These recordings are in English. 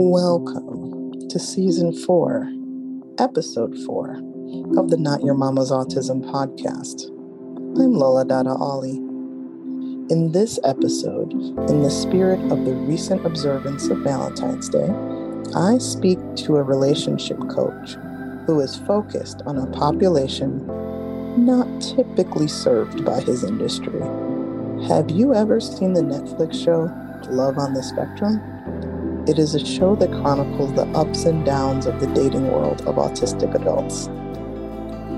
Welcome to season four, episode four of the Not Your Mama's Autism podcast. I'm Lola Dada Ali. In this episode, in the spirit of the recent observance of Valentine's Day, I speak to a relationship coach who is focused on a population not typically served by his industry. Have you ever seen the Netflix show Love on the Spectrum? It is a show that chronicles the ups and downs of the dating world of autistic adults.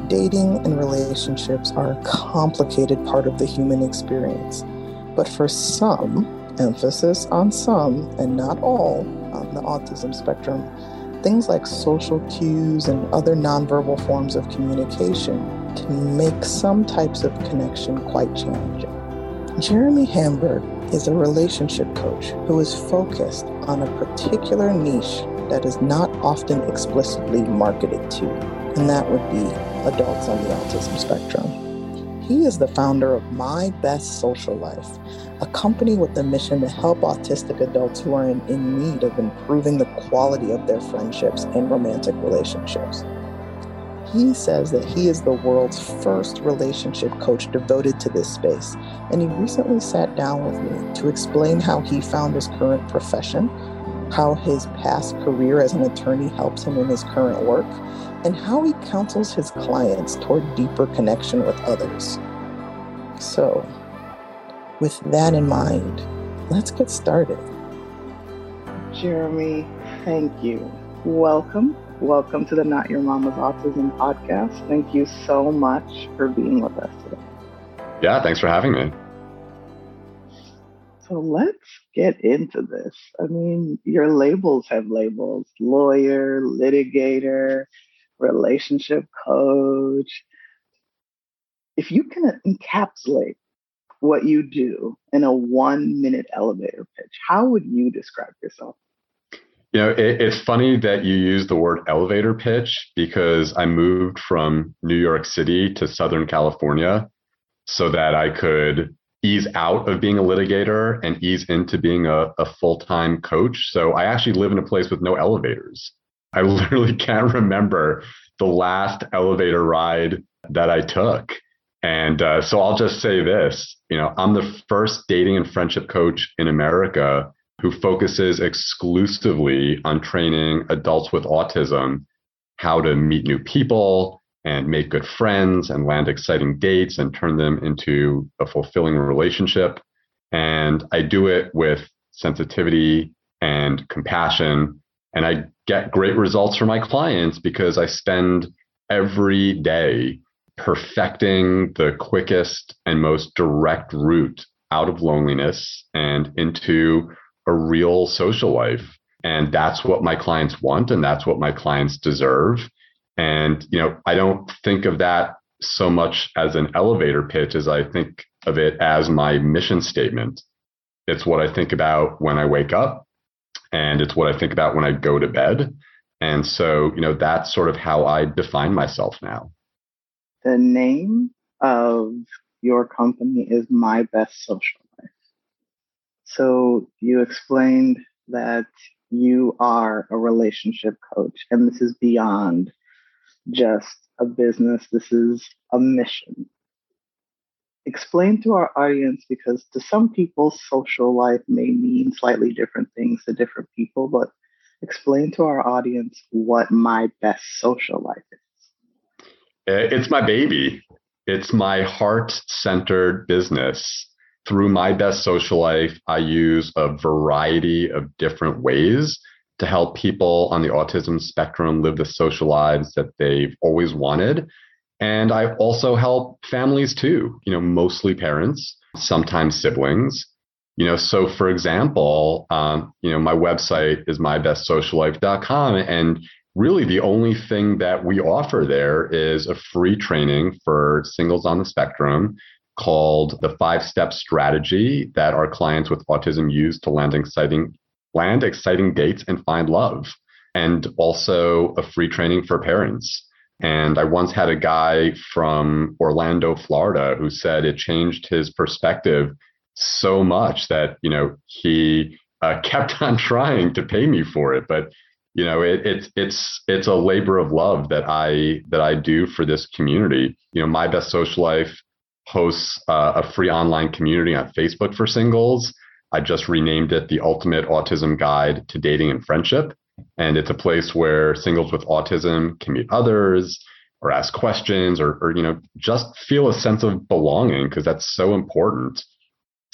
Dating and relationships are a complicated part of the human experience, but for some, emphasis on some and not all on the autism spectrum, things like social cues and other nonverbal forms of communication can make some types of connection quite challenging. Jeremy Hamburgh is a relationship coach who is focused on a particular niche that is not often explicitly marketed to, and that would be adults on the autism spectrum. He is the founder of My Best Social Life, a company with the mission to help autistic adults who are in, in need of improving the quality of their friendships and romantic relationships. He says that he is the world's first relationship coach devoted to this space, and he recently sat down with me to explain how he found his current profession, how his past career as an attorney helps him in his current work, and how he counsels his clients toward deeper connection with others. So, with that in mind, let's get started. Jeremy, thank you. Welcome Welcome to the Not Your Mama's Autism podcast. Thank you so much for being with us today. Yeah, thanks for having me. So let's get into this. I mean, your labels have labels lawyer, litigator, relationship coach. If you can encapsulate what you do in a one minute elevator pitch, how would you describe yourself? You know, it, it's funny that you use the word elevator pitch because I moved from New York City to Southern California so that I could ease out of being a litigator and ease into being a, a full time coach. So I actually live in a place with no elevators. I literally can't remember the last elevator ride that I took. And uh, so I'll just say this you know, I'm the first dating and friendship coach in America who focuses exclusively on training adults with autism how to meet new people and make good friends and land exciting dates and turn them into a fulfilling relationship. And I do it with sensitivity and compassion. And I get great results for my clients because I spend every day perfecting the quickest and most direct route out of loneliness and into a real social life. And that's what my clients want and that's what my clients deserve. And, you know, I don't think of that so much as an elevator pitch as I think of it as my mission statement. It's what I think about when I wake up and it's what I think about when I go to bed. And so, you know, that's sort of how I define myself now. The name of your company is My Best Social so you explained that you are a relationship coach, and this is beyond just a business, this is a mission. Explain to our audience because to some people, social life may mean slightly different things to different people, but explain to our audience what my best social life is. Uh, it's my baby. It's my heart centered business through my best social life, I use a variety of different ways to help people on the autism spectrum live the social lives that they've always wanted. And I also help families too, you know, mostly parents, sometimes siblings. You know, so for example, um, you know, my website is mybestsociallife.com. And really the only thing that we offer there is a free training for singles on the spectrum called the five step strategy that our clients with autism use to land exciting land exciting dates and find love and also a free training for parents and i once had a guy from orlando florida who said it changed his perspective so much that you know he uh, kept on trying to pay me for it. But you know, it, it's it's it's a labor of love that I that I do for this community. You know, my best social life hosts uh, a free online community on Facebook for singles. I just renamed it the Ultimate Autism Guide to Dating and Friendship. And it's a place where singles with autism can meet others or ask questions or, or you know, just feel a sense of belonging because that's so important.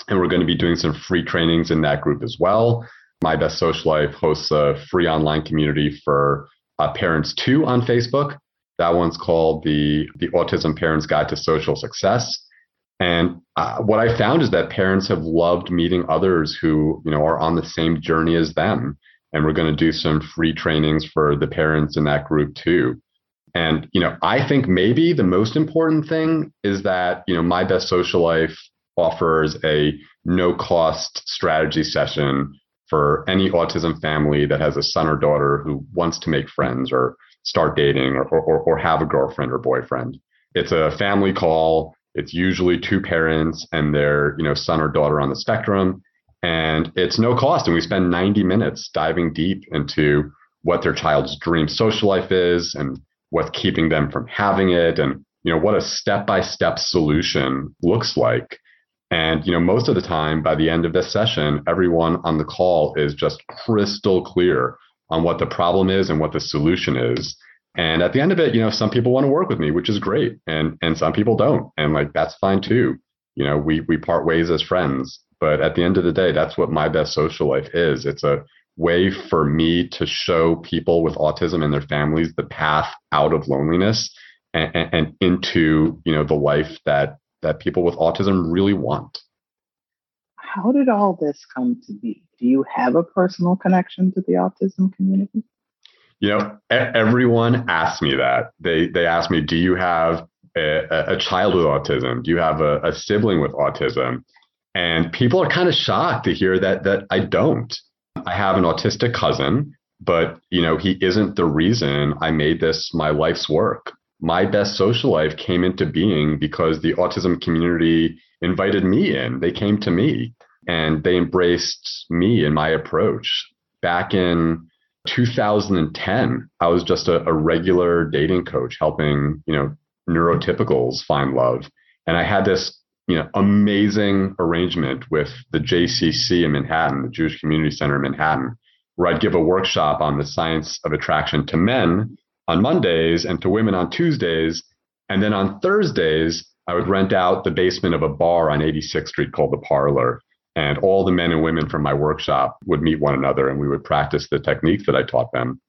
And we're going to be doing some free trainings in that group as well. My Best Social Life hosts a free online community for uh, parents too on Facebook. That one's called the, the Autism Parents Guide to Social Success. And uh, what I found is that parents have loved meeting others who, you know, are on the same journey as them. And we're going to do some free trainings for the parents in that group too. And, you know, I think maybe the most important thing is that, you know, My Best Social Life offers a no cost strategy session for any autism family that has a son or daughter who wants to make friends or start dating or, or, or have a girlfriend or boyfriend. It's a family call it's usually two parents and their, you know, son or daughter on the spectrum. And it's no cost. And we spend 90 minutes diving deep into what their child's dream social life is and what's keeping them from having it and you know what a step-by-step solution looks like and you know most of the time by the end of this session everyone on the call is just crystal clear on what the problem is and what the solution is and at the end of it, you know, some people want to work with me, which is great. And and some people don't. And like that's fine too. You know, we we part ways as friends. But at the end of the day, that's what my best social life is. It's a way for me to show people with autism and their families the path out of loneliness and, and, and into, you know, the life that that people with autism really want. How did all this come to be? Do you have a personal connection to the autism community? You know, everyone asks me that. They they ask me, "Do you have a, a child with autism? Do you have a, a sibling with autism?" And people are kind of shocked to hear that that I don't. I have an autistic cousin, but you know, he isn't the reason I made this my life's work. My best social life came into being because the autism community invited me in. They came to me and they embraced me and my approach. Back in 2010, I was just a, a regular dating coach helping, you know, neurotypicals find love. And I had this, you know, amazing arrangement with the JCC in Manhattan, the Jewish Community Center in Manhattan, where I'd give a workshop on the science of attraction to men on Mondays and to women on Tuesdays. And then on Thursdays, I would rent out the basement of a bar on 86th Street called the Parlor and all the men and women from my workshop would meet one another and we would practice the techniques that I taught them.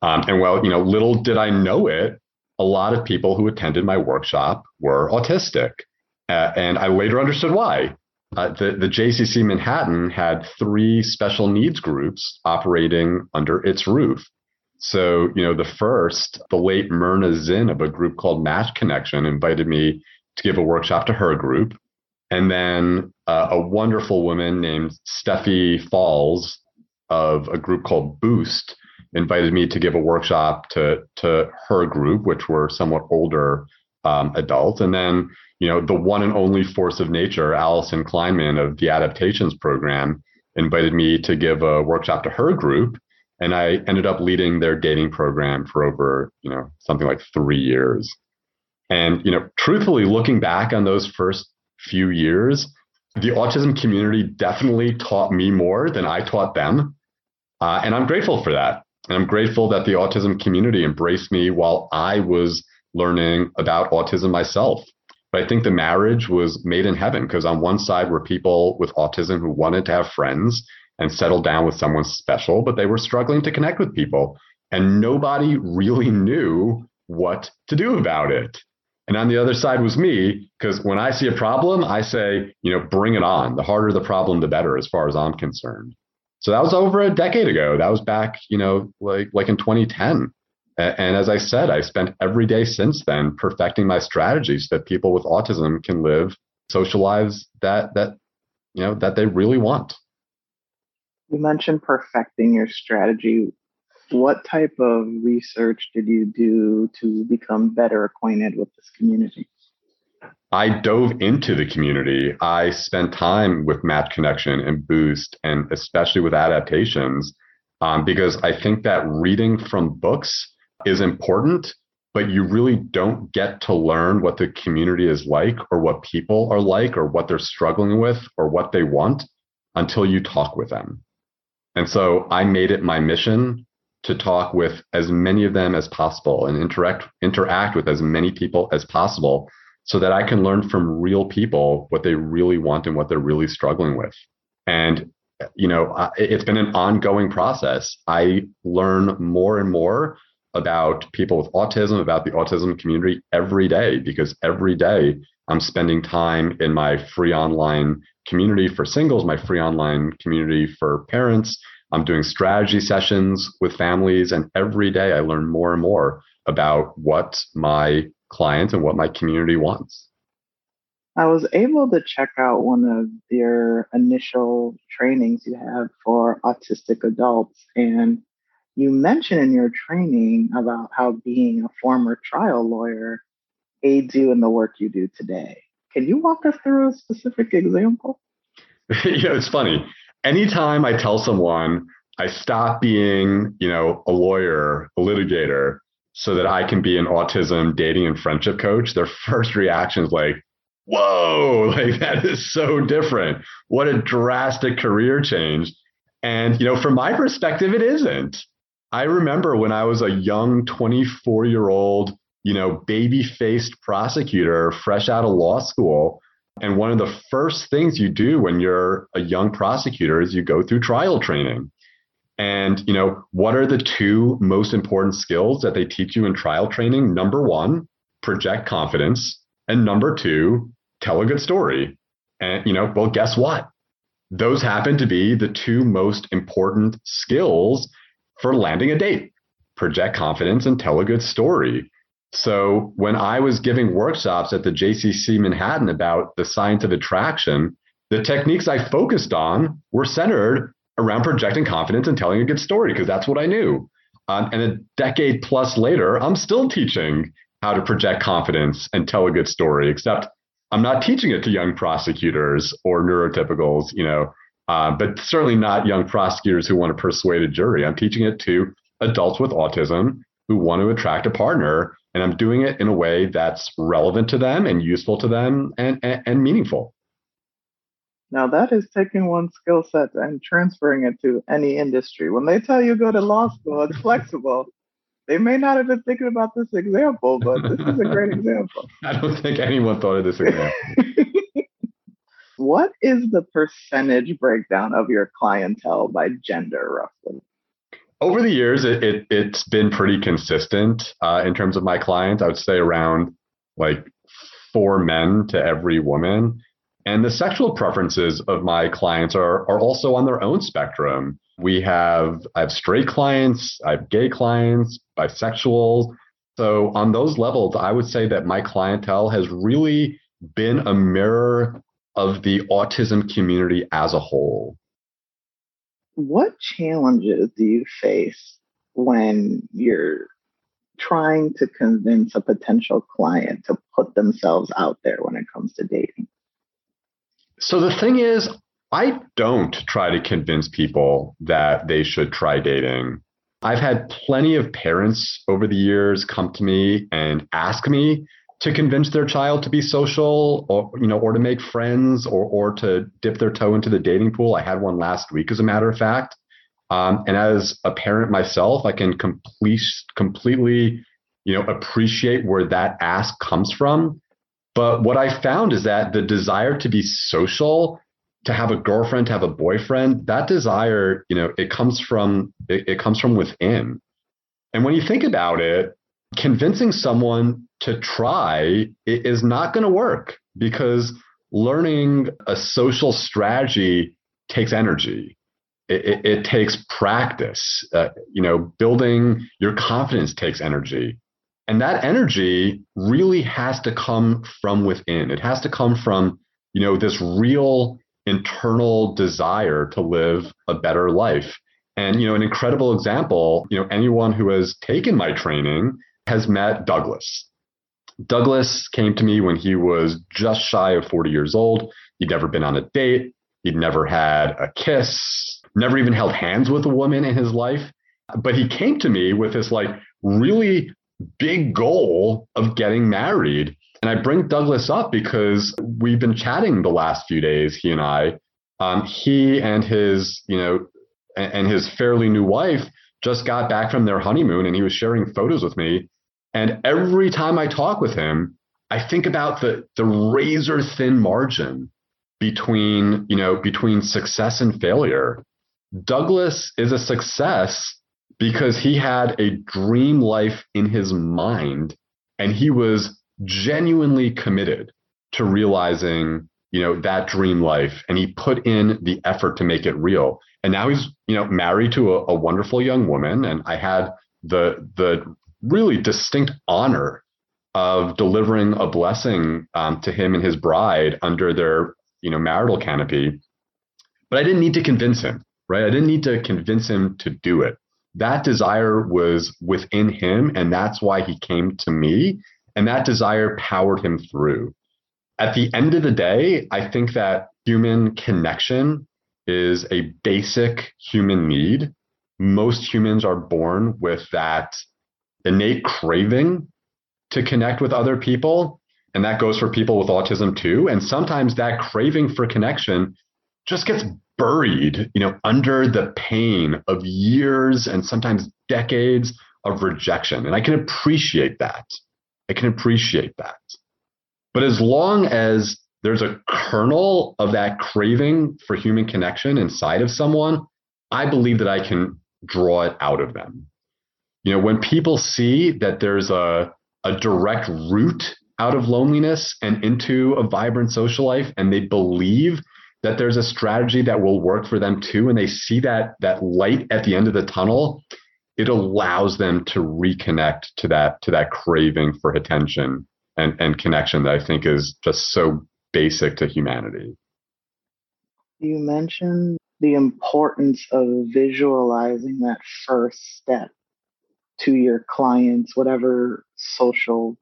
Um, and well, you know, little did I know it, a lot of people who attended my workshop were autistic. Uh, and I later understood why. Uh, the, the JCC Manhattan had three special needs groups operating under its roof. So, you know, the first, the late Myrna Zinn of a group called Match Connection invited me to give a workshop to her group. And then uh, a wonderful woman named Steffi Falls of a group called Boost invited me to give a workshop to to her group, which were somewhat older um, adults. And then, you know, the one and only force of nature, Allison Kleinman of the Adaptations Program, invited me to give a workshop to her group. And I ended up leading their dating program for over, you know, something like three years. And, you know, truthfully, looking back on those first few years, the autism community definitely taught me more than I taught them. Uh, and I'm grateful for that. And I'm grateful that the autism community embraced me while I was learning about autism myself. But I think the marriage was made in heaven because on one side were people with autism who wanted to have friends and settle down with someone special, but they were struggling to connect with people. And nobody really knew what to do about it. And on the other side was me, because when I see a problem, I say, you know, bring it on. The harder the problem, the better, as far as I'm concerned. So that was over a decade ago. That was back, you know, like like in 2010. And as I said, I spent every day since then perfecting my strategies so that people with autism can live social lives that that you know that they really want. You mentioned perfecting your strategy what type of research did you do to become better acquainted with this community? I dove into the community. I spent time with Match Connection and Boost, and especially with adaptations, um, because I think that reading from books is important, but you really don't get to learn what the community is like, or what people are like, or what they're struggling with, or what they want until you talk with them. And so I made it my mission to talk with as many of them as possible and interact interact with as many people as possible so that I can learn from real people what they really want and what they're really struggling with. And you know, it's been an ongoing process. I learn more and more about people with autism, about the autism community every day because every day I'm spending time in my free online community for singles, my free online community for parents, I'm doing strategy sessions with families, and every day I learn more and more about what my clients and what my community wants. I was able to check out one of your initial trainings you have for autistic adults, and you mentioned in your training about how being a former trial lawyer aids you in the work you do today. Can you walk us through a specific example? yeah, it's funny anytime I tell someone I stop being, you know, a lawyer, a litigator, so that I can be an autism dating and friendship coach, their first reaction is like, whoa, like that is so different. What a drastic career change. And, you know, from my perspective, it isn't. I remember when I was a young 24 year old, you know, baby faced prosecutor fresh out of law school. And one of the first things you do when you're a young prosecutor is you go through trial training. And, you know, what are the two most important skills that they teach you in trial training? Number one, project confidence. And number two, tell a good story. And, you know, well, guess what? Those happen to be the two most important skills for landing a date project confidence and tell a good story. So when I was giving workshops at the JCC Manhattan about the science of attraction, the techniques I focused on were centered around projecting confidence and telling a good story because that's what I knew. Um, and a decade plus later, I'm still teaching how to project confidence and tell a good story, except I'm not teaching it to young prosecutors or neurotypicals, you know, uh, but certainly not young prosecutors who want to persuade a jury. I'm teaching it to adults with autism who want to attract a partner and I'm doing it in a way that's relevant to them and useful to them and, and, and meaningful. Now that is taking one skill set and transferring it to any industry. When they tell you go to law school, it's flexible. They may not have been thinking about this example, but this is a great example. I don't think anyone thought of this example. what is the percentage breakdown of your clientele by gender, roughly? Over the years, it, it has been pretty consistent uh, in terms of my clients. I would say around like four men to every woman. And the sexual preferences of my clients are are also on their own spectrum. We have I have straight clients, I have gay clients, bisexuals. So on those levels, I would say that my clientele has really been a mirror of the autism community as a whole what challenges do you face when you're trying to convince a potential client to put themselves out there when it comes to dating? So the thing is, I don't try to convince people that they should try dating. I've had plenty of parents over the years come to me and ask me to convince their child to be social or you know or to make friends or or to dip their toe into the dating pool. I had one last week as a matter of fact. Um, and as a parent myself i can complete completely you know appreciate where that ask comes from. But what i found is that the desire to be social to have a girlfriend to have a boyfriend that desire you know it comes from it, it comes from within. And when you think about it convincing someone to try is not going to work because learning a social strategy takes energy. It, it, it takes practice. Uh, you know, building your confidence takes energy. And that energy really has to come from within. It has to come from, you know, this real internal desire to live a better life. And, you know, an incredible example, you know, anyone who has taken my training has met Douglas. Douglas came to me when he was just shy of 40 years old. He'd never been on a date. He'd never had a kiss, never even held hands with a woman in his life. But he came to me with this like really big goal of getting married. And I bring Douglas up because we've been chatting the last few days, he and I. Um, he and his, you know, and his fairly new wife just got back from their honeymoon and he was sharing photos with me. And every time I talk with him, I think about the the razor thin margin between, you know, between success and failure. Douglas is a success because he had a dream life in his mind and he was genuinely committed to realizing you know that dream life and he put in the effort to make it real and now he's you know married to a, a wonderful young woman and i had the the really distinct honor of delivering a blessing um, to him and his bride under their you know marital canopy. But i didn't need to convince him right? I didn't need to convince him to do it. That desire was within him and that's why he came to me and that desire powered him through. At the end of the day i think that human connection is a basic human need. Most humans are born with that innate craving to connect with other people. And that goes for people with autism too. And sometimes that craving for connection just gets buried, you know, under the pain of years and sometimes decades of rejection. And I can appreciate that. I can appreciate that. But as long as there's a kernel of that craving for human connection inside of someone, I believe that I can draw it out of them. You know, when people see that there's a, a direct route out of loneliness and into a vibrant social life, and they believe that there's a strategy that will work for them too, and they see that that light at the end of the tunnel, it allows them to reconnect to that to that craving for attention and, and connection that I think is just so basic to humanity. You mentioned the importance of visualizing that first step to your clients, whatever social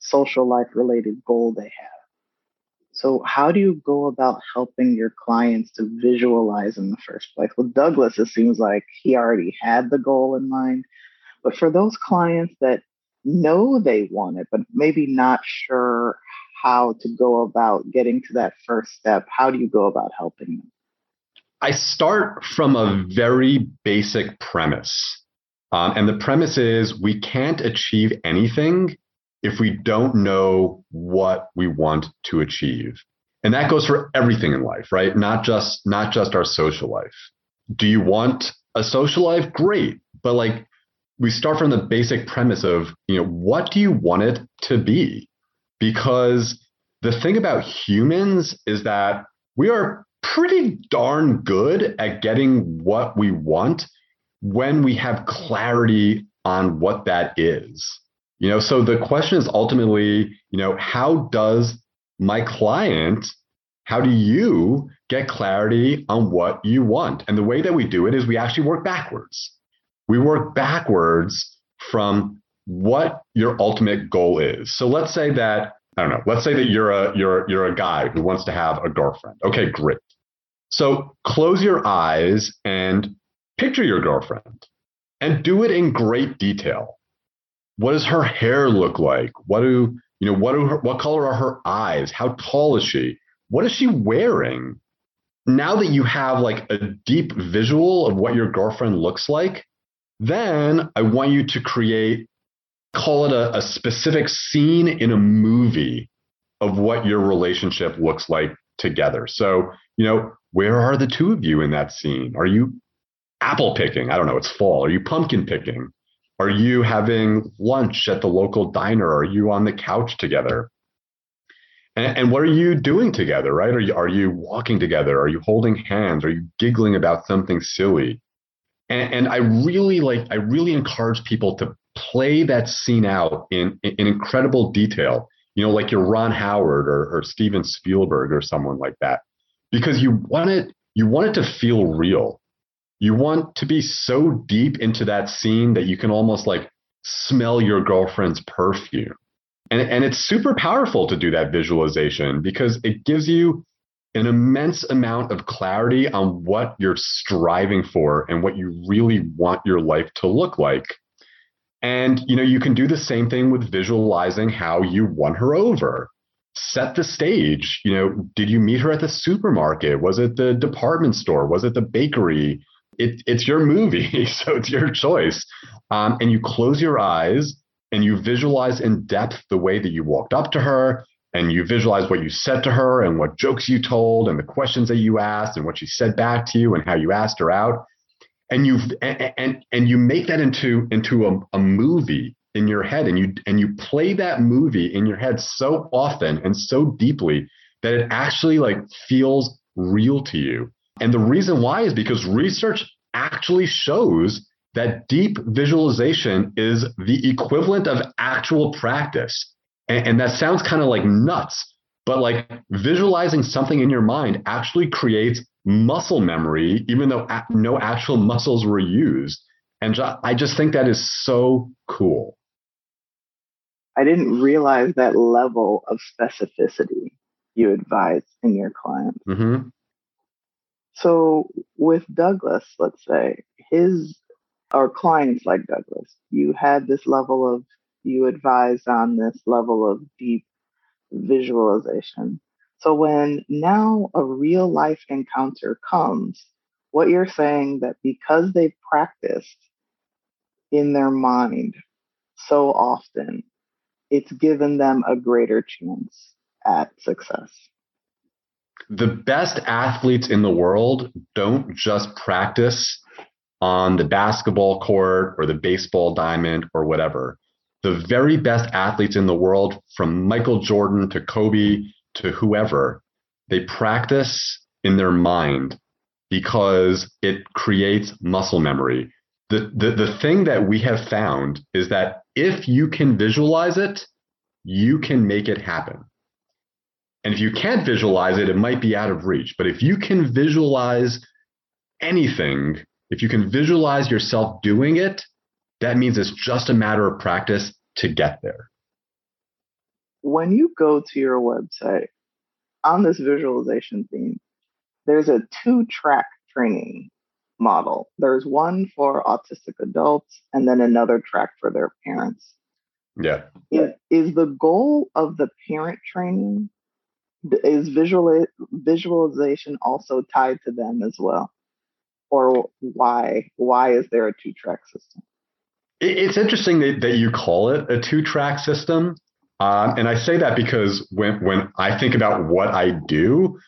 social life related goal they have. So how do you go about helping your clients to visualize in the first place? With Douglas, it seems like he already had the goal in mind. But for those clients that know they want it, but maybe not sure how to go about getting to that first step? How do you go about helping them? I start from a very basic premise. Um, and the premise is we can't achieve anything if we don't know what we want to achieve. And that goes for everything in life, right? Not just not just our social life. Do you want a social life? Great. But like we start from the basic premise of, you know, what do you want it to be? because the thing about humans is that we are pretty darn good at getting what we want when we have clarity on what that is. You know, so the question is ultimately, you know, how does my client, how do you get clarity on what you want? And the way that we do it is we actually work backwards. We work backwards from what your ultimate goal is. So let's say that I don't know. Let's say that you're a you're you're a guy who wants to have a girlfriend. Okay, great. So close your eyes and picture your girlfriend and do it in great detail. What does her hair look like? What do you know? What do her, what color are her eyes? How tall is she? What is she wearing? Now that you have like a deep visual of what your girlfriend looks like, then I want you to create call it a, a specific scene in a movie of what your relationship looks like together. So, you know, where are the two of you in that scene? Are you apple picking? I don't know, it's fall. Are you pumpkin picking? Are you having lunch at the local diner? Are you on the couch together? And, and, what are you doing together, right? Are you are you walking together? Are you holding hands? Are you giggling about something silly? And, and I really like I really encourage people to play that scene out in, in incredible detail, you know, like you're Ron Howard or, or Steven Spielberg or someone like that, because you want it, you want it to feel real. You want to be so deep into that scene that you can almost like smell your girlfriend's perfume. And, and it's super powerful to do that visualization because it gives you an immense amount of clarity on what you're striving for and what you really want your life to look like. And you know, you can do the same thing with visualizing how you won her over. Set the stage. You know, did you meet her at the supermarket? Was it the department store? Was it the bakery? It, it's your movie, so it's your choice. Um, and you close your eyes and you visualize in depth the way that you walked up to her and you visualize what you said to her and what jokes you told and the questions that you asked and what she said back to you and how you asked her out and you and, and and you make that into into a, a movie in your head and you and you play that movie in your head so often and so deeply that it actually like feels real to you and the reason why is because research actually shows that deep visualization is the equivalent of actual practice. And, and that sounds kind of like nuts, but like visualizing something in your mind actually creates muscle memory, even though no actual muscles were used. And I just think that is so cool. I didn't realize that level of specificity you advise in your clients. Mm-hmm. So with Douglas, let's say his or clients like Douglas, you had this level of, you advised on this level of deep visualization. So when now a real life encounter comes, what you're saying that because they've practiced in their mind so often, it's given them a greater chance at success. The best athletes in the world don't just practice on the basketball court or the baseball diamond or whatever. The very best athletes in the world, from Michael Jordan to Kobe to whoever, they practice in their mind because it creates muscle memory. The, the, the thing that we have found is that if you can visualize it, you can make it happen. And if you can't visualize it, it might be out of reach. But if you can visualize anything, if you can visualize yourself doing it, that means it's just a matter of practice to get there. When you go to your website on this visualization theme, there's a two track training model. There's one for autistic adults and then another track for their parents. Yeah. Is, is the goal of the parent training is visual visualization also tied to them as well? or why why is there a two track system? It's interesting that, that you call it a two track system. Um, and I say that because when, when I think about what I do,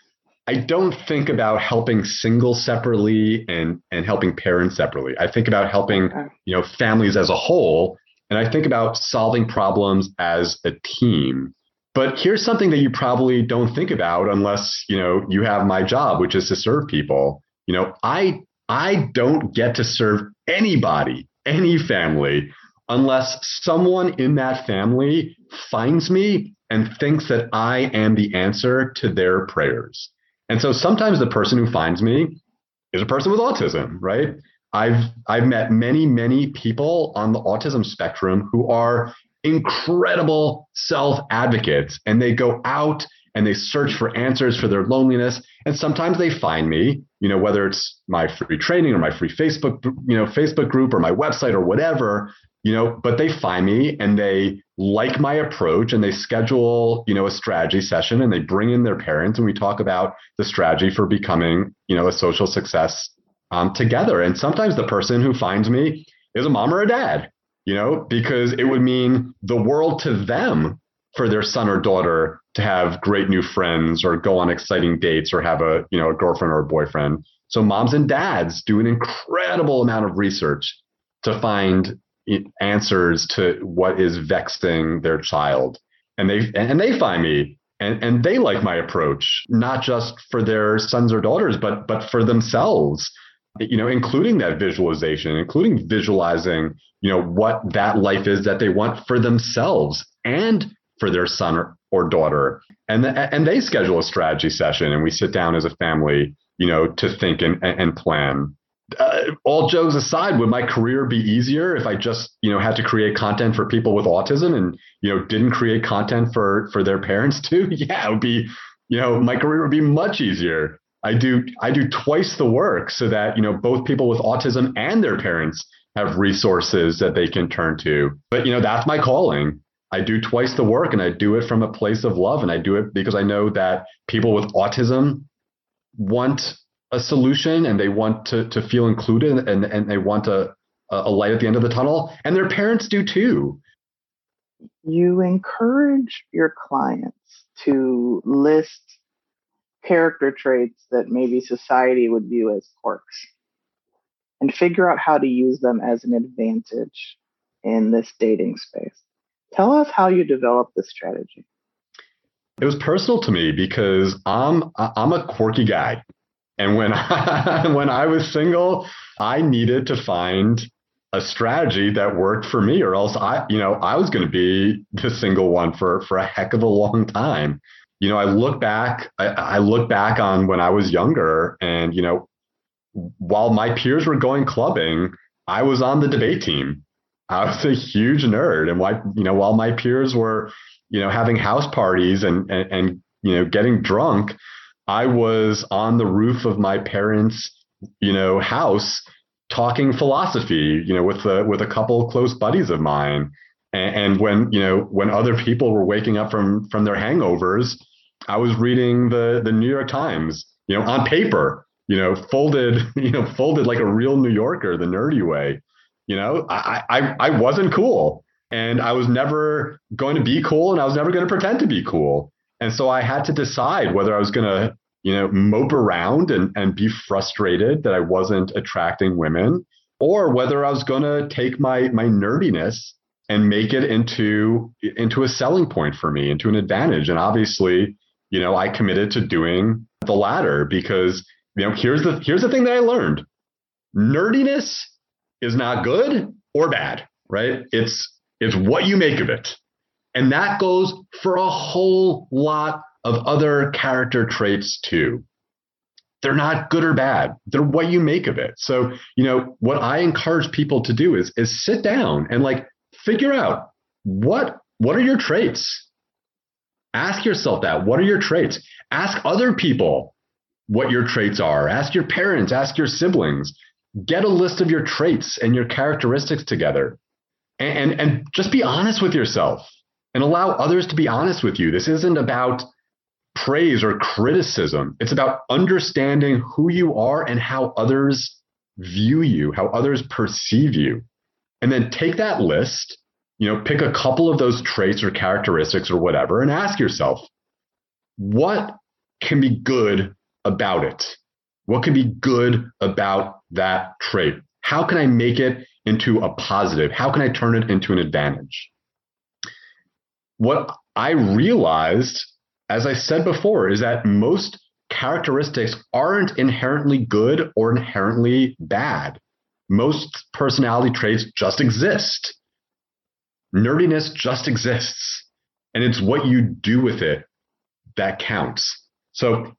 I don't think about helping singles separately and, and helping parents separately. I think about helping okay. you know families as a whole, and I think about solving problems as a team. But here's something that you probably don't think about unless you know you have my job, which is to serve people. You know, I I don't get to serve anybody, any family, unless someone in that family finds me and thinks that I am the answer to their prayers. And so sometimes the person who finds me is a person with autism, right? I've I've met many many people on the autism spectrum who are incredible self advocates and they go out and they search for answers for their loneliness. And sometimes they find me, you know, whether it's my free training or my free Facebook, you know, Facebook group or my website or whatever, you know, but they find me and they like my approach and they schedule, you know, a strategy session and they bring in their parents and we talk about the strategy for becoming, you know, a social success um, together. And sometimes the person who finds me is a mom or a dad, you know, because it would mean the world to them for their son or daughter to have great new friends or go on exciting dates or have a you know a girlfriend or a boyfriend. So moms and dads do an incredible amount of research to find eh, answers to what is vexing their child. And they and they find me and and they like my approach not just for their sons or daughters but but for themselves you know including that visualization including visualizing you know what that life is that they want for themselves and for their son or, daughter. And, the, and they schedule a strategy session and we sit down as a family, you know, to think and, and plan. uh, all jokes aside, would my career be easier if I just, you know, had to create content for people with autism and, you know, didn't create content for for their parents too? Yeah, it would be, you know, my career would be much easier. I do I do twice the work so that, you know, both people with autism and their parents have resources that they can turn to. But, you know, that's my calling. I do twice the work and I do it from a place of love and I do it because I know that people with autism want a solution and they want to to feel included and and they want a a light at the end of the tunnel and their parents do too you encourage your clients to list character traits that maybe society would view as quirks and figure out how to use them as an advantage in this dating space. Tell us how you developed this strategy. It was personal to me because i'm i'm a quirky guy. And when I, when I was single, I needed to find a strategy that worked for me, or else I, you know, I was going to be the single one for for a heck of a long time. You know, I look back, I, I look back on when I was younger, and you know, while my peers were going clubbing, I was on the debate team. I was a huge nerd, and why, you know, while my peers were, you know, having house parties and and, and you know getting drunk, I was on the roof of my parents' you know house talking philosophy, you know, with a, with a couple close buddies of mine. And, and when you know when other people were waking up from from their hangovers, I was reading the the New York Times, you know, on paper, you know, folded, you know, folded like a real New Yorker, the nerdy way. You know, I I I wasn't cool, and I was never going to be cool, and I was never going to pretend to be cool. And so I had to decide whether I was going to, you know, mope around and, and be frustrated that I wasn't attracting women, or whether I was going to take my my nerdiness and make it into into a selling point for me, into an advantage. And obviously, you know, I committed to doing the latter because, you know, here's the here's the thing that I learned. Nerdiness is not good or bad, right? It's it's what you make of it. And that goes for a whole lot of other character traits too. They're not good or bad. They're what you make of it. So, you know, what I encourage people to do is is sit down and like figure out what what are your traits? Ask yourself that. What are your traits? Ask other people what your traits are. Ask your parents, ask your siblings. Get a list of your traits and your characteristics together. And, and, and just be honest with yourself and allow others to be honest with you. This isn't about praise or criticism. It's about understanding who you are and how others view you, how others perceive you. And then take that list, you know, pick a couple of those traits or characteristics or whatever and ask yourself, what can be good about it? What can be good about that trait? How can I make it into a positive? How can I turn it into an advantage? what I realized, as I said before, is that most characteristics aren't inherently good or inherently bad. Most personality traits just exist. Nerdiness just exists. And it's what you do with it that counts. So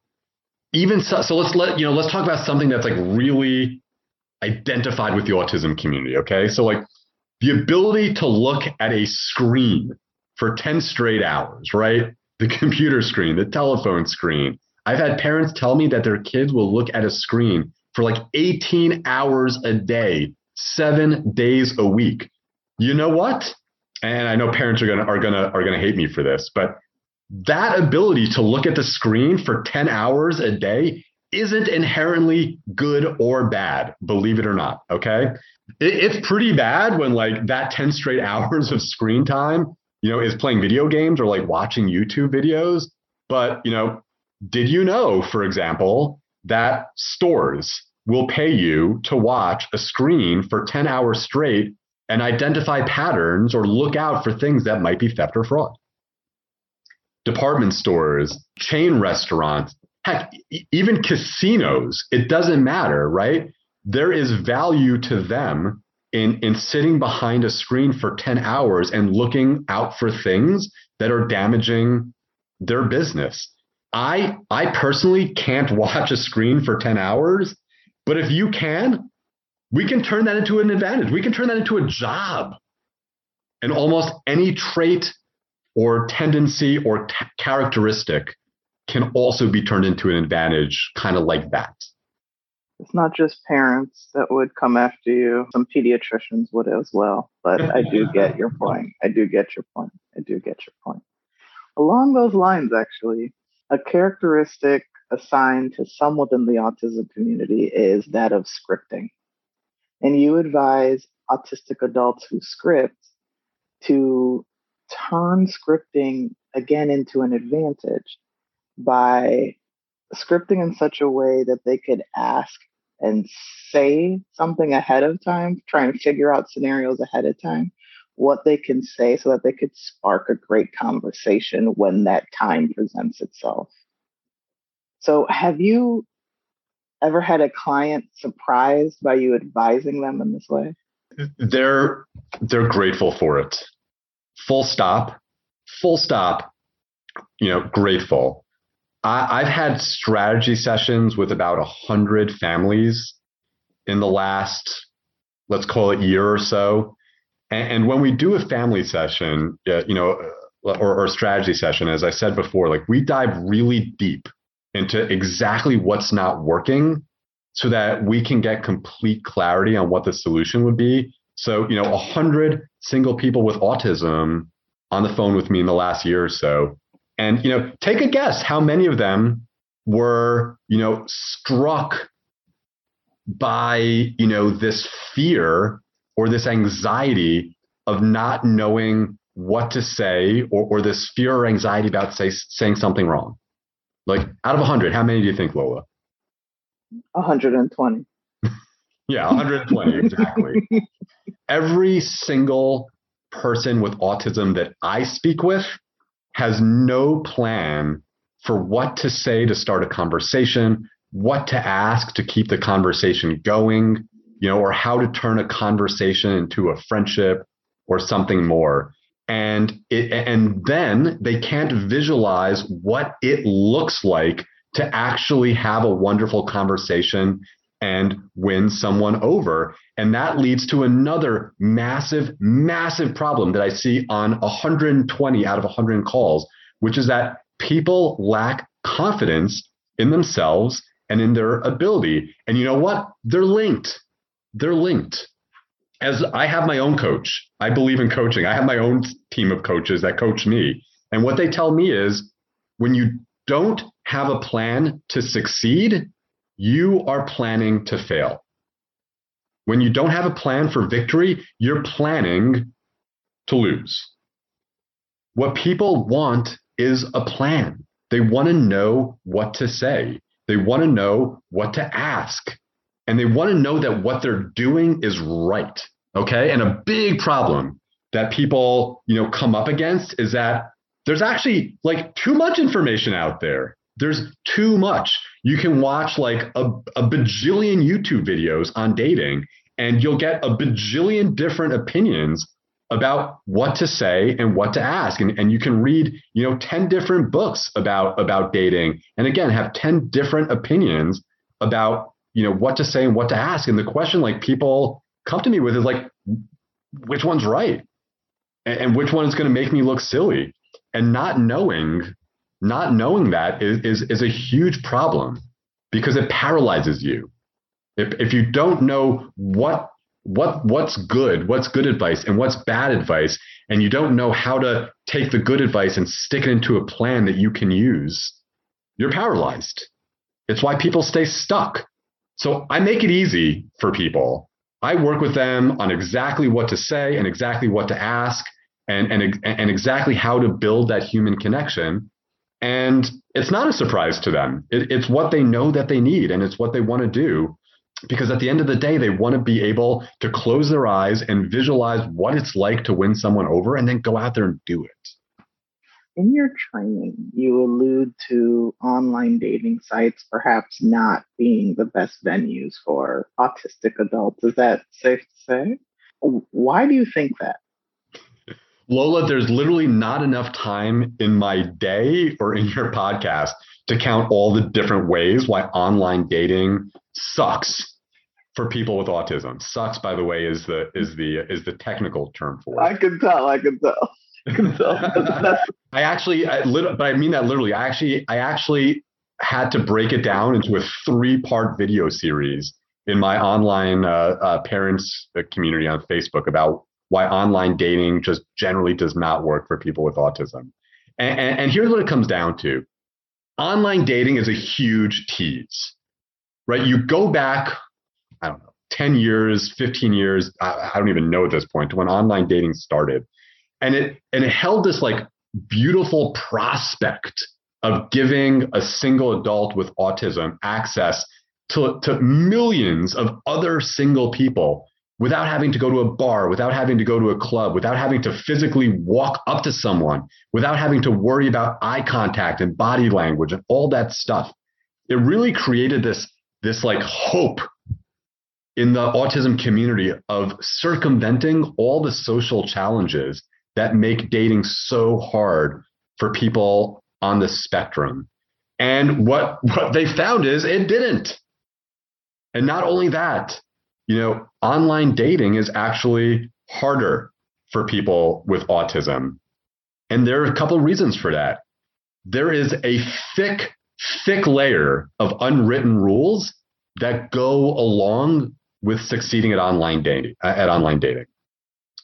even so, so let's let you know, let's talk about something that's like really identified with the autism community. Okay. So like the ability to look at a screen for 10 straight hours, right? The computer screen, the telephone screen. I've had parents tell me that their kids will look at a screen for like 18 hours a day, seven days a week. You know what? And I know parents are gonna are gonna are gonna hate me for this, but that ability to look at the screen for 10 hours a day isn't inherently good or bad, believe it or not. Okay. it's pretty bad when like that 10 straight hours of screen time you know, is playing video games or like watching YouTube videos. But, you know, did you know, for example, that stores will pay you to watch a screen for 10 hours straight and identify patterns or look out for things that might be theft or fraud? Department stores, chain restaurants, heck, even casinos, it doesn't matter, right? There is value to them in in sitting behind a screen for 10 hours and looking out for things that are damaging their business. I I personally can't watch a screen for 10 hours, but if you can, we can turn that into an advantage. We can turn that into a job. And almost any trait or tendency or t- characteristic can also be turned into an advantage, kind of like that. It's not just parents that would come after you. Some pediatricians would as well. But I do get your point. I do get your point. I do get your point. Along those lines, actually, a characteristic assigned to some within the autism community is that of scripting. And you advise autistic adults who script to turn scripting again into an advantage by scripting in such a way that they could ask and say something ahead of time, try and figure out scenarios ahead of time, what they can say so that they could spark a great conversation when that time presents itself. So, have you ever had a client surprised by you advising them in this way? They're they're grateful for it. Full stop. Full stop. You know, grateful. I, have had strategy sessions with about a hundred families in the last, let's call it year or so. And, and when we do a family session, uh, you know, or, or strategy session, as I said before, like we dive really deep into exactly what's not working so that we can get complete clarity on what the solution would be. So, you know, a hundred single people with autism on the phone with me in the last year or so and you know, take a guess how many of them were, you know, struck by, you know, this fear or this anxiety of not knowing what to say or, or this fear or anxiety about say, saying something wrong. Like out of 100, how many do you think, Lola? 120. yeah, 120, exactly. Every single person with autism that I speak with has no plan for what to say to start a conversation, what to ask to keep the conversation going, you know, or how to turn a conversation into a friendship or something more. And it, and then they can't visualize what it looks like to actually have a wonderful conversation and win someone over. And that leads to another massive, massive problem that I see on 120 out of 100 calls, which is that people lack confidence in themselves and in their ability. And you know what? They're linked. They're linked. As I have my own coach, I believe in coaching. I have my own team of coaches that coach me. And what they tell me is when you don't have a plan to succeed, you are planning to fail. When you don't have a plan for victory, you're planning to lose. What people want is a plan. They want to know what to say. They want to know what to ask. And they want to know that what they're doing is right. Okay. And a big problem that people, you know, come up against is that there's actually like too much information out there. There's too much. You can watch like a, a bajillion YouTube videos on dating and you'll get a bajillion different opinions about what to say and what to ask and, and you can read you know 10 different books about about dating and again have 10 different opinions about you know what to say and what to ask and the question like people come to me with is like which one's right and, and which one is going to make me look silly and not knowing not knowing that is, is, is a huge problem because it paralyzes you. If, if you don't know what what what's good, what's good advice and what's bad advice, and you don't know how to take the good advice and stick it into a plan that you can use, you're paralyzed. It's why people stay stuck. So I make it easy for people. I work with them on exactly what to say and exactly what to ask and, and, and exactly how to build that human connection. And it's not a surprise to them. It, it's what they know that they need and it's what they want to do. Because at the end of the day, they want to be able to close their eyes and visualize what it's like to win someone over and then go out there and do it. In your training, you allude to online dating sites perhaps not being the best venues for autistic adults. Is that safe to say? Why do you think that? Lola, there's literally not enough time in my day or in your podcast to count all the different ways why online dating sucks. for people with autism. Sucks, by the way, is the is the is the technical term for it. I can tell. I can tell. I can. I actually, I lit- but I mean that literally. I actually, I actually had to break it down into a three part video series in my online uh, uh, parents uh, community on Facebook about why online dating just generally does not work for people with autism. And, and, and here's what it comes down to online dating is a huge tease, right? You go back, I don't know, 10 years, 15 years, I, I don't even know at this point, to when online dating started. And it and it held this like beautiful prospect of giving a single adult with autism access to, to millions of other single people without having to go to a bar, without having to go to a club, without having to physically walk up to someone, without having to worry about eye contact and body language and all that stuff. It really created this, this like hope in the autism community of circumventing all the social challenges that make dating so hard for people on the spectrum. And what, what they found is it didn't. And not only that, you know, online dating is actually harder for people with autism. And there are a couple reasons for that. There is a thick, thick layer of unwritten rules that go along with succeeding at online dating at online dating.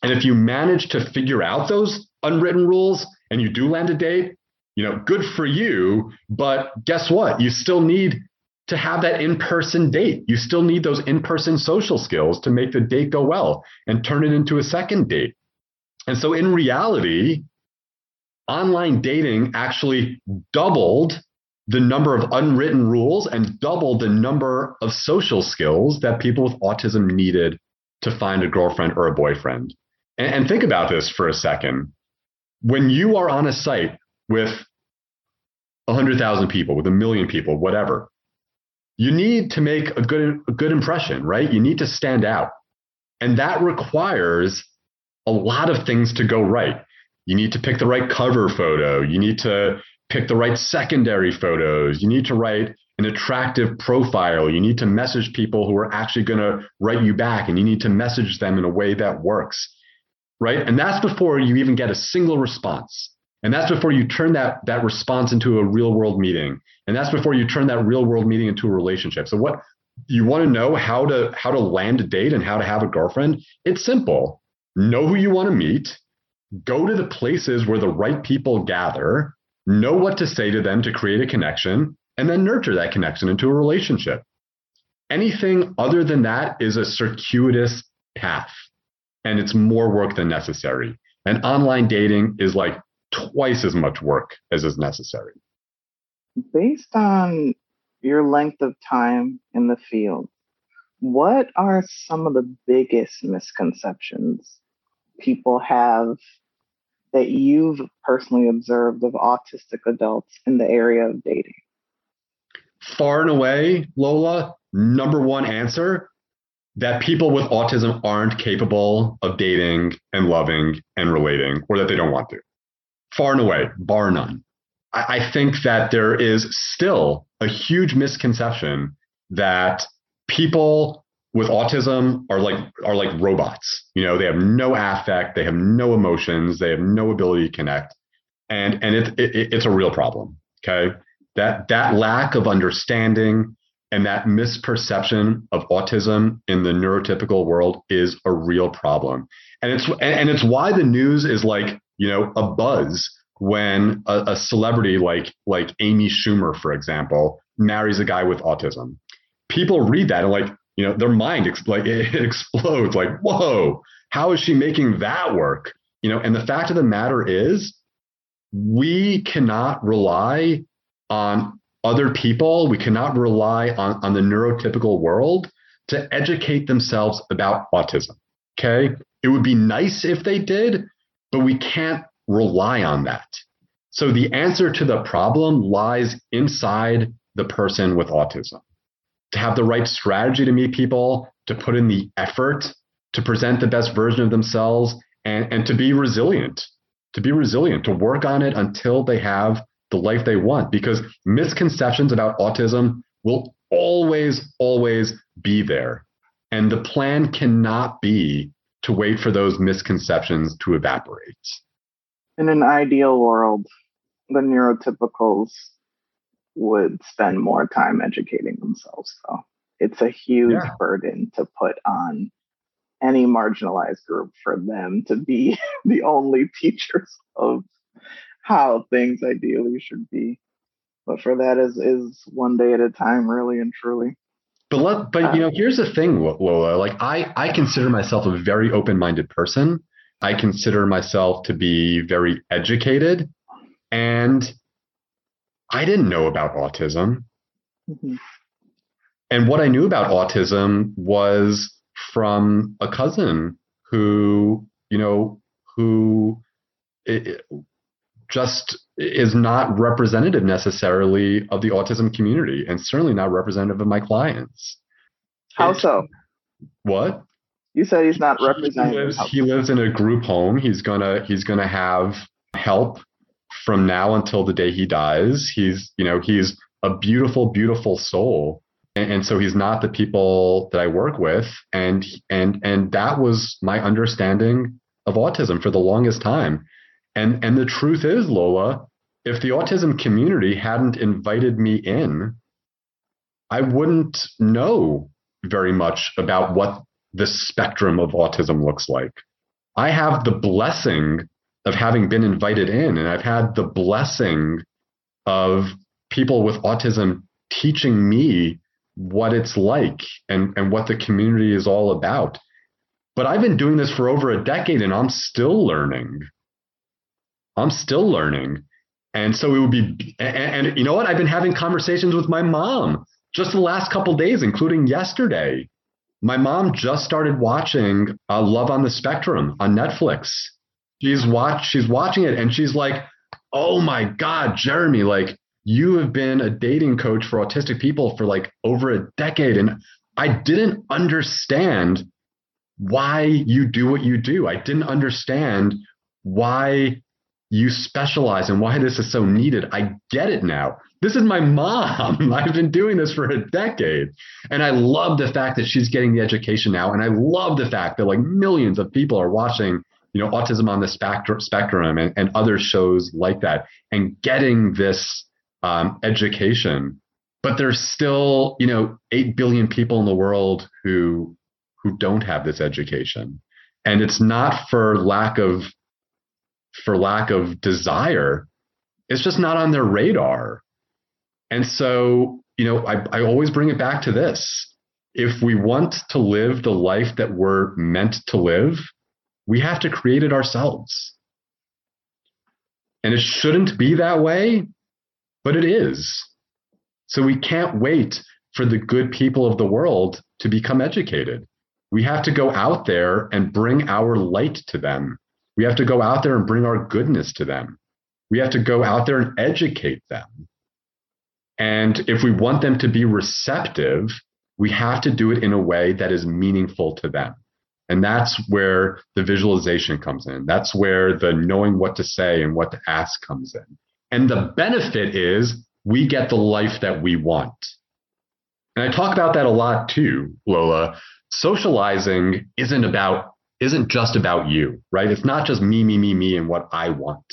And if you manage to figure out those unwritten rules and you do land a date, you know, good for you. But guess what? You still need to have that in person date. You still need those in person social skills to make the date go well and turn it into a second date. And so, in reality, online dating actually doubled the number of unwritten rules and doubled the number of social skills that people with autism needed to find a girlfriend or a boyfriend. And, and think about this for a second. When you are on a site with 100,000 people, with a million people, whatever, you need to make a good a good impression, right? You need to stand out. And that requires a lot of things to go right. You need to pick the right cover photo, you need to pick the right secondary photos, you need to write an attractive profile, you need to message people who are actually going to write you back and you need to message them in a way that works. Right? And that's before you even get a single response. And that's before you turn that, that response into a real world meeting. And that's before you turn that real world meeting into a relationship. So what you want to know how to how to land a date and how to have a girlfriend? It's simple. Know who you want to meet, go to the places where the right people gather, know what to say to them to create a connection, and then nurture that connection into a relationship. Anything other than that is a circuitous path and it's more work than necessary. And online dating is like twice as much work as is necessary. Based on your length of time in the field, what are some of the biggest misconceptions people have that you've personally observed of autistic adults in the area of dating? Far and away, Lola, number one answer that people with autism aren't capable of dating and loving and relating, or that they don't want to far and away, bar none. I, I think that there is still a huge misconception that people with autism are like are like robots. You know, they have no affect, they have no emotions, they have no ability to connect, and and it, it it's a real problem. Okay, that that lack of understanding and that misperception of autism in the neurotypical world is a real problem, and it's and, it's why the news is like you know, a buzz when a, a celebrity like like Amy Schumer, for example, marries a guy with autism. People read that and like, you know, their mind ex- like it, it explodes. Like, whoa, how is she making that work? You know, and the fact of the matter is, we cannot rely on other people. We cannot rely on, on the neurotypical world to educate themselves about autism. Okay. It would be nice if they did, but we can't rely on that. So the answer to the problem lies inside the person with autism. To have the right strategy to meet people, to put in the effort, to present the best version of themselves, and, and to be resilient, to be resilient, to work on it until they have the life they want. Because misconceptions about autism will always, always be there. And the plan cannot be to wait for those misconceptions to evaporate. In an ideal world, the neurotypicals would spend more time educating themselves, though. It's a huge yeah. burden to put on any marginalized group for them to be the only teachers of how things ideally should be. But for that is is one day at a time, really and truly. But let, but you know, here's the thing, Lola. Like I, I consider myself a very open-minded person. I consider myself to be very educated, and I didn't know about autism. Mm-hmm. And what I knew about autism was from a cousin who, you know, who it, just is not representative necessarily of the autism community and certainly not representative of my clients. How so? What? You said he's not representative. He lives, he lives in a group home. He's gonna he's gonna have help from now until the day he dies. He's you know he's a beautiful beautiful soul, and, and so he's not the people that I work with. And and and that was my understanding of autism for the longest time. And and the truth is, Lola, if the autism community hadn't invited me in, I wouldn't know very much about what the spectrum of autism looks like. I have the blessing of having been invited in, and I've had the blessing of people with autism teaching me what it's like and, and what the community is all about. But I've been doing this for over a decade and I'm still learning. I'm still learning. And so it would be, and, and, you know what? I've been having conversations with my mom just the last couple days, including yesterday. My mom just started watching uh, Love on the Spectrum on Netflix. She's watch, she's watching it, and she's like, "Oh my God, Jeremy! Like you have been a dating coach for autistic people for like over a decade, and I didn't understand why you do what you do. I didn't understand why you specialize and why this is so needed. I get it now. This is my mom. I've been doing this for a decade. And I love the fact that she's getting the education now. And I love the fact that like millions of people are watching, you know, Autism on the Spectrum and, and other shows like that and getting this um, education. But there's still, you know, 8 billion people in the world who who don't have this education. And it's not for lack of for lack of desire, it's just not on their radar. And so, you know, I, I always bring it back to this. If we want to live the life that we're meant to live, we have to create it ourselves. And it shouldn't be that way, but it is. So we can't wait for the good people of the world to become educated. We have to go out there and bring our light to them. We have to go out there and bring our goodness to them. We have to go out there and educate them. And if we want them to be receptive, we have to do it in a way that is meaningful to them. And that's where the visualization comes in. That's where the knowing what to say and what to ask comes in. And the benefit is we get the life that we want. And I talk about that a lot too, Lola. Socializing isn't about isn't just about you, right? It's not just me, me, me, me, and what I want.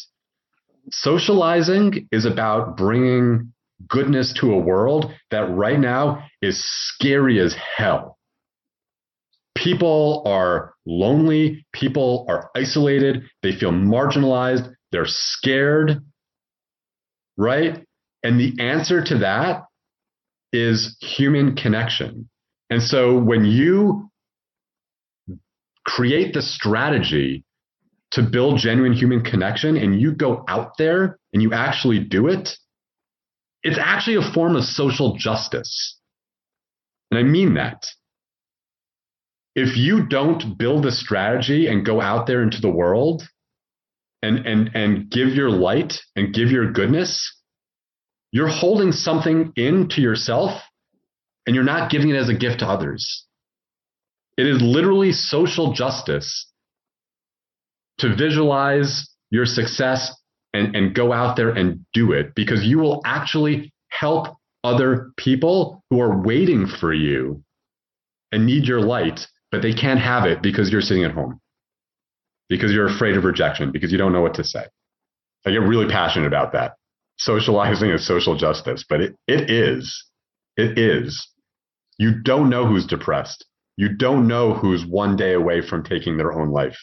Socializing is about bringing goodness to a world that right now is scary as hell. People are lonely, people are isolated, they feel marginalized, they're scared, right? And the answer to that is human connection. And so when you create the strategy to build genuine human connection and you go out there and you actually do it, it's actually a form of social justice. And I mean that. If you don't build a strategy and go out there into the world and, and, and give your light and give your goodness, you're holding something in to yourself and you're not giving it as a gift to others. It is literally social justice to visualize your success and, and go out there and do it because you will actually help other people who are waiting for you and need your light, but they can't have it because you're sitting at home, because you're afraid of rejection, because you don't know what to say. I get really passionate about that. Socializing is social justice, but it, it is. It is. You don't know who's depressed. You don't know who's one day away from taking their own life.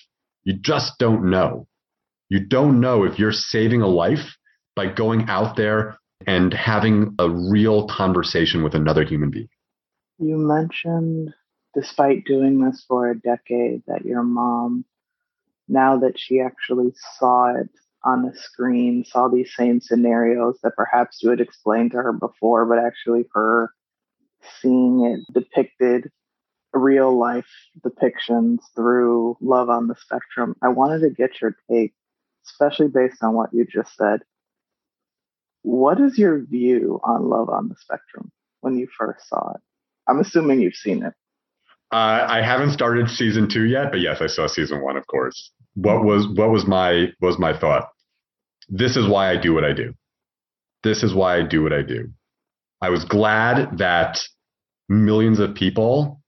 You just don't know. You don't know if you're saving a life by going out there and having a real conversation with another human being. You mentioned, despite doing this for a decade, that your mom, now that she actually saw it on the screen, saw these same scenarios that perhaps you had explained to her before, but actually her seeing it depicted real life depictions through Love on the Spectrum. I wanted to get your take, especially based on what you just said. What is your view on Love on the Spectrum when you first saw it? I'm assuming you've seen it. Uh, I haven't started season two yet, but yes, I saw season one, of course. What was what was my was my thought? This is why I do what I do. This is why I do what I do. I was glad that millions of people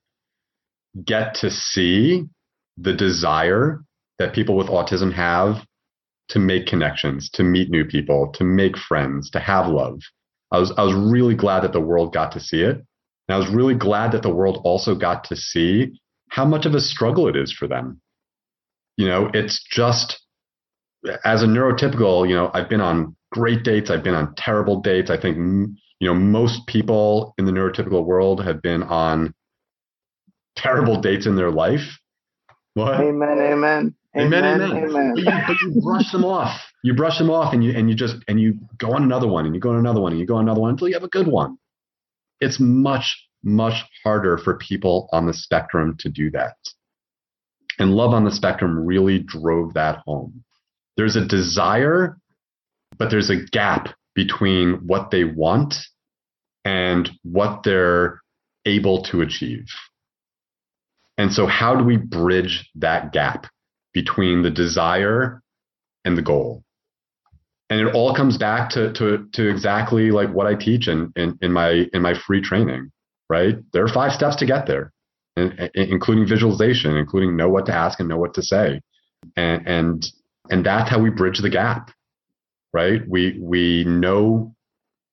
get to see the desire that people with autism have to make connections, to meet new people, to make friends, to have love. I was I was really glad that the world got to see it. And I was really glad that the world also got to see how much of a struggle it is for them. You know, it's just as a neurotypical, you know, I've been on great dates, I've been on terrible dates. I think you know most people in the neurotypical world have been on terrible dates in their life. What? Amen, amen. Amen, amen. amen. But, you, but you brush them off. You brush them off and you and you just and you go on another one and you go on another one and you go on another one until you have a good one. It's much, much harder for people on the spectrum to do that. And Love on the Spectrum really drove that home. There's a desire, but there's a gap between what they want and what they're able to achieve. And so, how do we bridge that gap between the desire and the goal? And it all comes back to to to exactly like what I teach in in, in my in my free training, right? There are five steps to get there, including visualization, including know what to ask and know what to say, and and and that's how we bridge the gap, right? We we know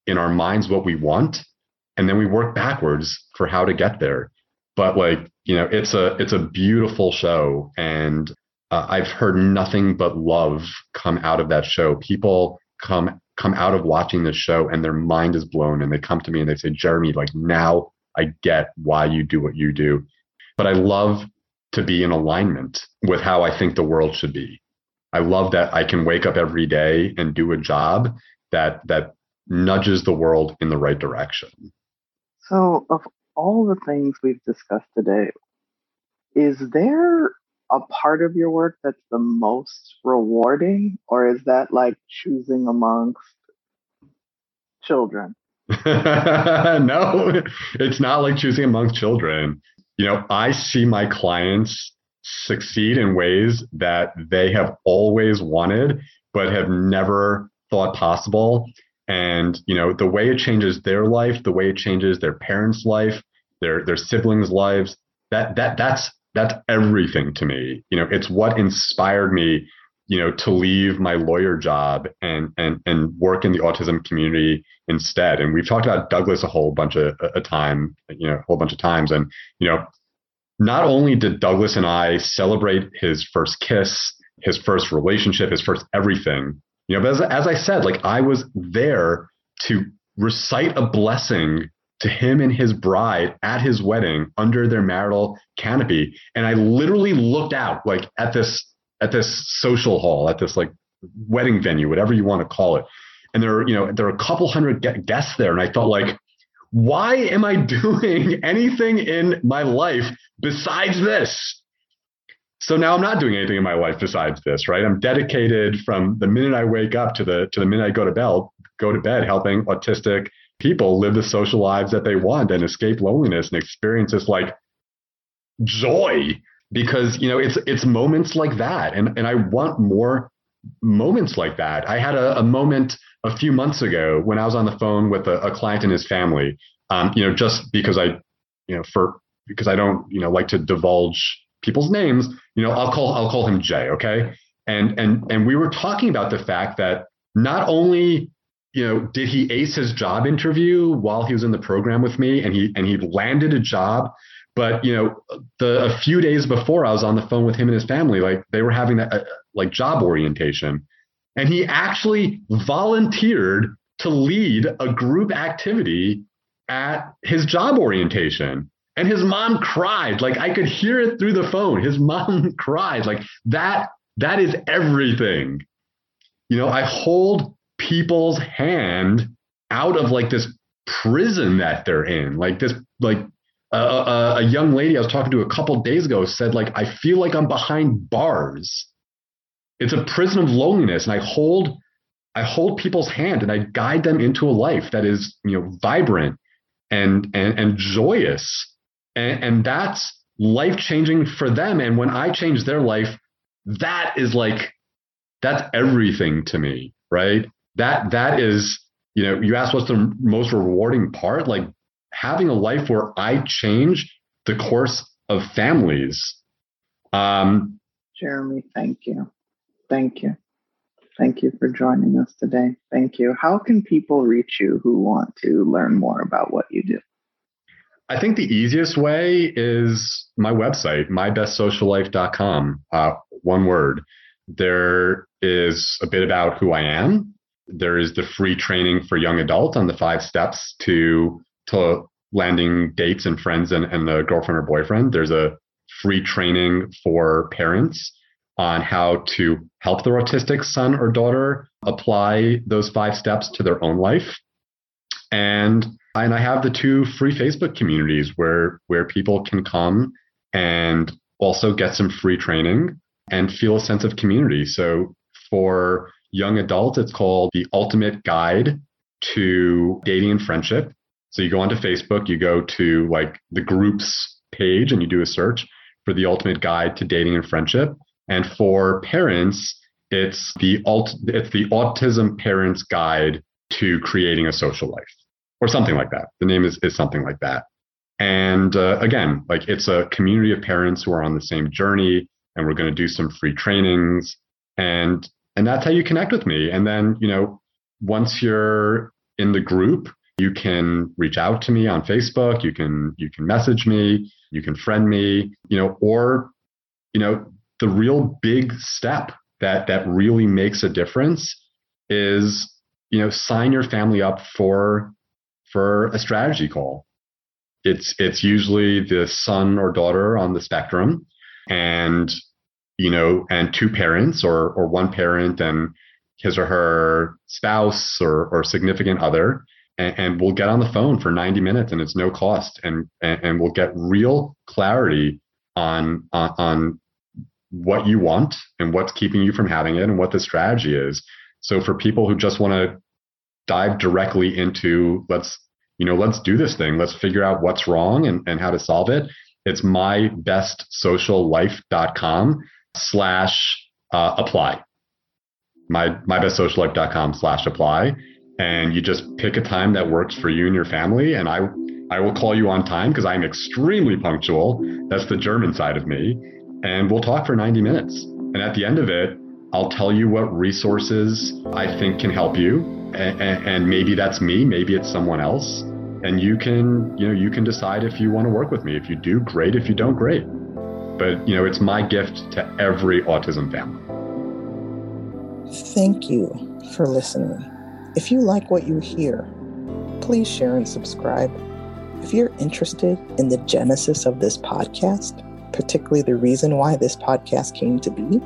in our minds what we want, and then we work backwards for how to get there but like you know it's a it's a beautiful show and uh, i've heard nothing but love come out of that show. People come come out of watching this show and their mind is blown and they come to me and they say jeremy like now i get why you do what you do. But i love to be in alignment with how i think the world should be. I love that i can wake up every day and do a job that that nudges the world in the right direction. So of all the things we've discussed today, is there a part of your work that's the most rewarding, or is that like choosing amongst children? no, it's not like choosing amongst children. You know, I see my clients succeed in ways that they have always wanted, but have never thought possible and you know the way it changes their life the way it changes their parents life their their siblings lives that that that's that's everything to me. You know it's what inspired me you know to leave my lawyer job and and and work in the autism community instead. And we've talked about douglas a whole bunch of a time you know a whole bunch of times. And you know not only did douglas and i celebrate his first kiss his first relationship his first everything you know, but as, as I said, like I was there to recite a blessing to him and his bride at his wedding under their marital canopy. And I literally looked out like at this at this social hall, at this like wedding venue, whatever you want to call it. And there are, you know, there are a couple hundred guests there. And I thought like, why am I doing anything in my life besides this? So now I'm not doing anything in my life besides this, right? I'm dedicated from the minute I wake up to the to the minute I go to bed, go to bed, helping autistic people live the social lives that they want and escape loneliness and experience this like joy because you know it's it's moments like that and and I want more moments like that. I had a, a moment a few months ago when I was on the phone with a, a client and his family. Um, you know, just because I, you know, for because I don't, you know, like to divulge people's names, you know, I'll call I'll call him Jay, okay? And and and we were talking about the fact that not only you know did he ace his job interview while he was in the program with me and he and he landed a job but you know the a few days before i was on the phone with him and his family like they were having that uh, like job orientation and he actually volunteered to lead a group activity at his job orientation and his mom cried. Like i could hear it through the phone. His mom cried. Like that that is everything. You know i hold people's hand out of like this prison that they're in. Like this like a, a, a young lady i was talking to a couple days ago said like i feel like i'm behind bars. It's a prison of loneliness and i hold i hold people's hand and i guide them into a life that is you know vibrant and and, and joyous and, and that's life changing for them. And when i change their life that is like that's everything to me right? That that is you know you ask what's the most rewarding part? Like having a life where i change the course of families. Um jeremy thank you. Thank you. Thank you for joining us today. Thank you. How can people reach you who want to learn more about what you do I think the easiest way is my website, mybestsociallife.com. Uh, one word. There is a bit about who I am. There is the free training for young adult on the five steps to to landing dates and friends and, and the girlfriend or boyfriend. There's a free training for parents on how to help their autistic son or daughter apply those five steps to their own life. And and I have the two free Facebook communities where where people can come and also get some free training and feel a sense of community. So for young adults, it's called the Ultimate Guide to Dating and Friendship. So you go onto Facebook, you go to like the groups page and you do a search for the Ultimate Guide to Dating and Friendship. And for parents, it's the alt it's the Autism Parents Guide to Creating a Social Life or something like that. The name is, is something like that. And uh, again, like it's a community of parents who are on the same journey, and we're going to do some free trainings, and and that's how you connect with me. And then you know, once you're in the group, you can reach out to me on Facebook. You can you can message me. You can friend me. You know, or you know, the real big step that that really makes a difference is you know sign your family up for for a strategy call. It's it's usually the son or daughter on the spectrum, and you know, and two parents or or one parent and his or her spouse or or significant other, and, and we'll get on the phone for 90 minutes and it's no cost, and and, and we'll get real clarity on, on on what you want and what's keeping you from having it and what the strategy is. So for people who just want to dive directly into let's you know let's do this thing. Let's figure out what's wrong and, and how to solve it. It's mybestsociallife.com slash uh, apply. My mybestsociallife.com slash apply. And you just pick a time that works for you and your family. And i i will call you on time because i'm extremely punctual. That's the german side of me. And we'll talk for 90 minutes. And at the end of it I'll tell you what resources I think can help you. And, maybe that's me, maybe it's someone else. And you can, you know, you can decide if you want to work with me. If you do, great. If you don't, great. But, you know, it's my gift to every autism family. Thank you for listening. If you like what you hear, please share and subscribe. If you're interested in the genesis of this podcast, particularly the reason why this podcast came to be,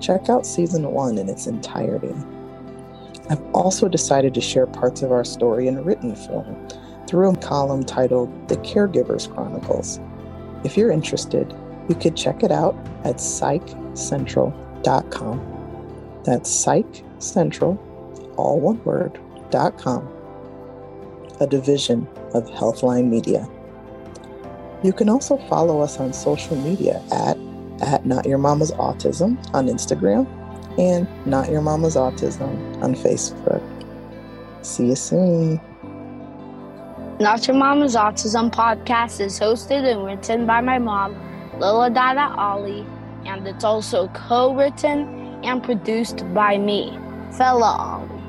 check out season one in its entirety. I've also decided to share parts of our story in written form through a column titled The Caregivers Chronicles. If you're interested, you could check it out at psychcentral.com. That's psychcentral, all one word, dot com, a division of Healthline Media. You can also follow us on social media at at Not Your Mama's Autism on Instagram and Not Your Mama's Autism on Facebook. See you soon. Not Your Mama's Autism podcast is hosted and written by my mom, Lola Dada Ali, and it's also co written and produced by me, Fella Ali.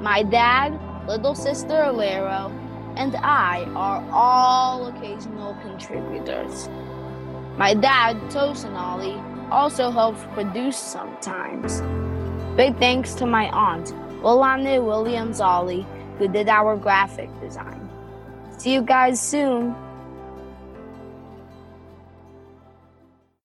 My dad, little sister Alero, and I are all occasional contributors. My dad, Tosin Ali, also helps produce sometimes. Big thanks to my aunt, Wilane Williams Ali, who did our graphic design. See you guys soon.